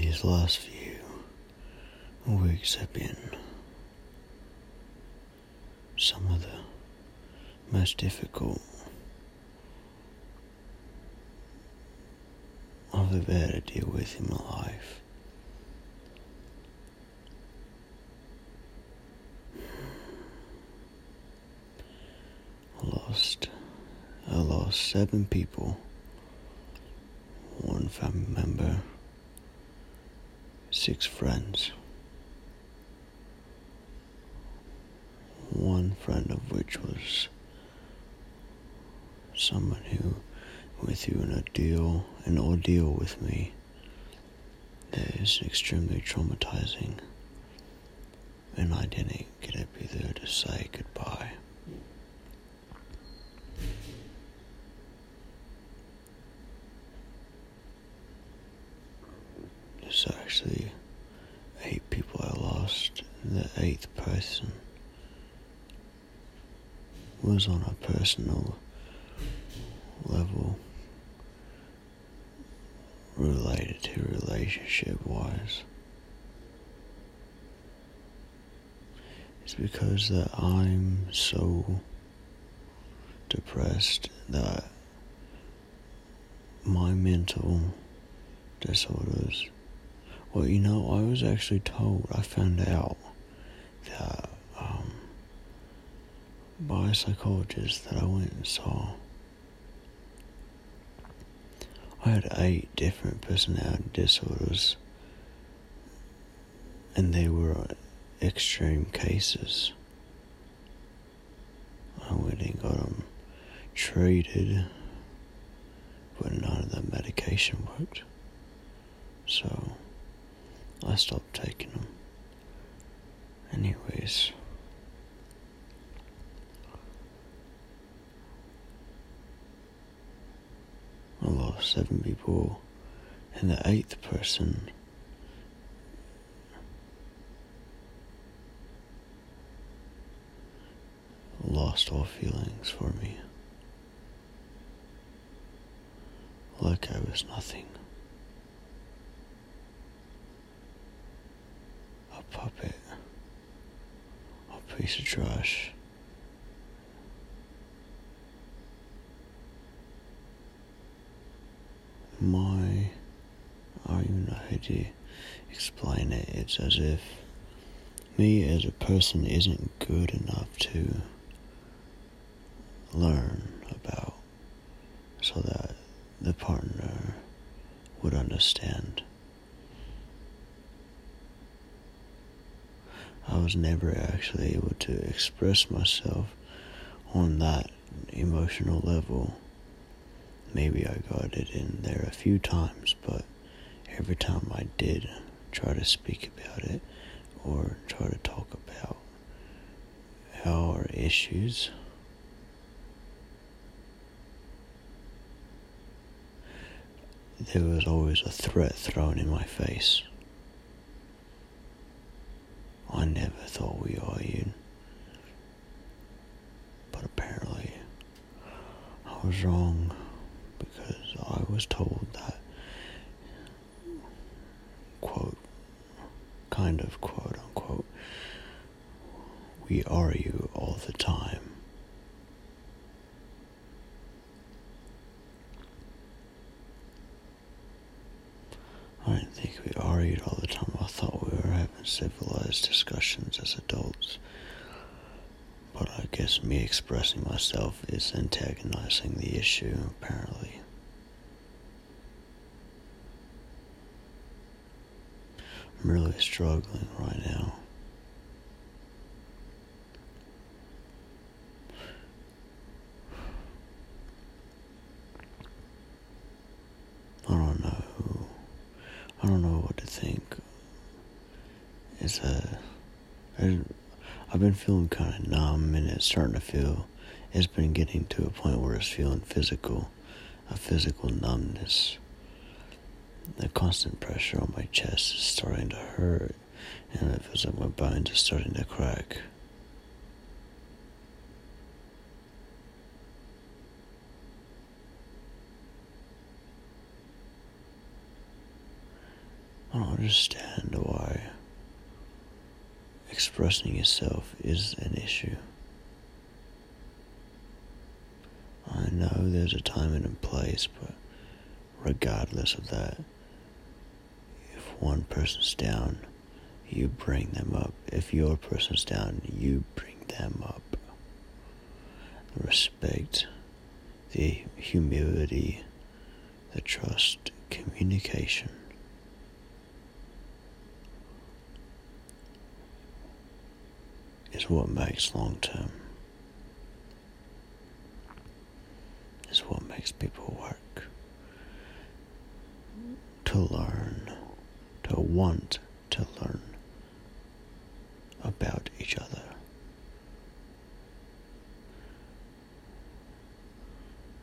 These last few weeks have been some of the most difficult I've ever had to deal with in my life. I lost I lost seven people, one family member, six friends. One friend of which was someone who went through an ordeal, an ordeal with me that is extremely traumatizing, and I didn't get be there to say goodbye. There's actually eight people I lost. The eighth person was on a personal level related to relationship wise. It's because that I'm so depressed that my mental disorders well you know I was actually told I found out that um, by a psychologist that I went and saw I had eight different personality disorders, and they were extreme cases. I went and got them treated, but none of the medication worked. So I stopped taking them. Anyways. I lost seven people, and the eighth person lost all feelings for me. Like I was nothing. Puppet. A piece of trash. my I even know how to explain it. It's as if me as a person isn't good enough to learn about so that the partner would understand. Was never actually able to express myself on that emotional level maybe I got it in there a few times, but every time I did try to speak about it or try to talk about our issues, there was always a threat thrown in my face. I never thought we argued, but apparently I was wrong because I was told that, quote, kind of quote unquote, we argue all the time. I didn't think we argued all the time. I thought we having civilized discussions as adults. But I guess me expressing myself is antagonizing the issue, apparently. I'm really struggling right now. I don't know. I don't know what to think. It's a. I've been feeling kind of numb, and it's starting to feel. It's been getting to a point where it's feeling physical, a physical numbness. The constant pressure on my chest is starting to hurt, and it feels like my bones are starting to crack. I don't understand why expressing yourself is an issue. I know there's a time and a place, but regardless of that, if one person's down, you bring them up. If your person's down, you bring them up. Respect, the humility, the trust, communication. Is what makes long term. Is what makes people work. To learn, to want to learn about each other.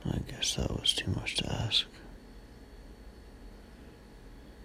I guess that was too much to ask.